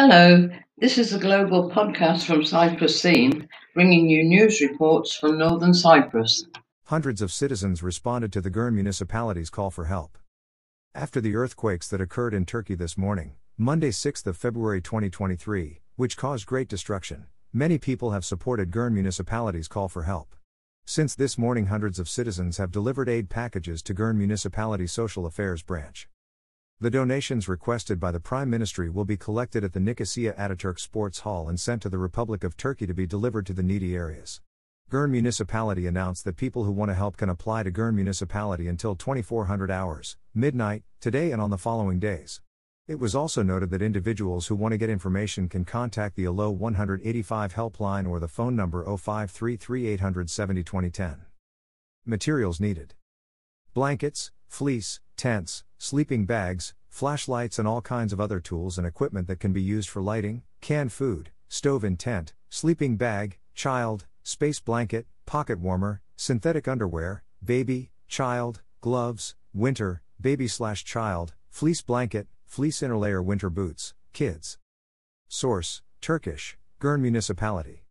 Hello, this is a global podcast from Cyprus Scene, bringing you news reports from northern Cyprus. Hundreds of citizens responded to the Girne municipality's call for help. After the earthquakes that occurred in Turkey this morning, Monday 6 February 2023, which caused great destruction, many people have supported Girne municipality's call for help. Since this morning hundreds of citizens have delivered aid packages to Girne municipality social affairs branch. The donations requested by the Prime Ministry will be collected at the Nicosia Ataturk Sports Hall and sent to the Republic of Turkey to be delivered to the needy areas. Girne Municipality announced that people who want to help can apply to Girne Municipality until 2400 hours, midnight, today and on the following days. It was also noted that individuals who want to get information can contact the ALO 185 helpline or the phone number 0533 870 2010. Materials needed blankets, fleece, tents, sleeping bags, flashlights, and all kinds of other tools and equipment that can be used for lighting, canned food, stove in tent, sleeping bag, child, space blanket, pocket warmer, synthetic underwear, baby, child, gloves, winter, baby slash child, fleece blanket, fleece interlayer winter boots, kids. Source Turkish, Girne Municipality.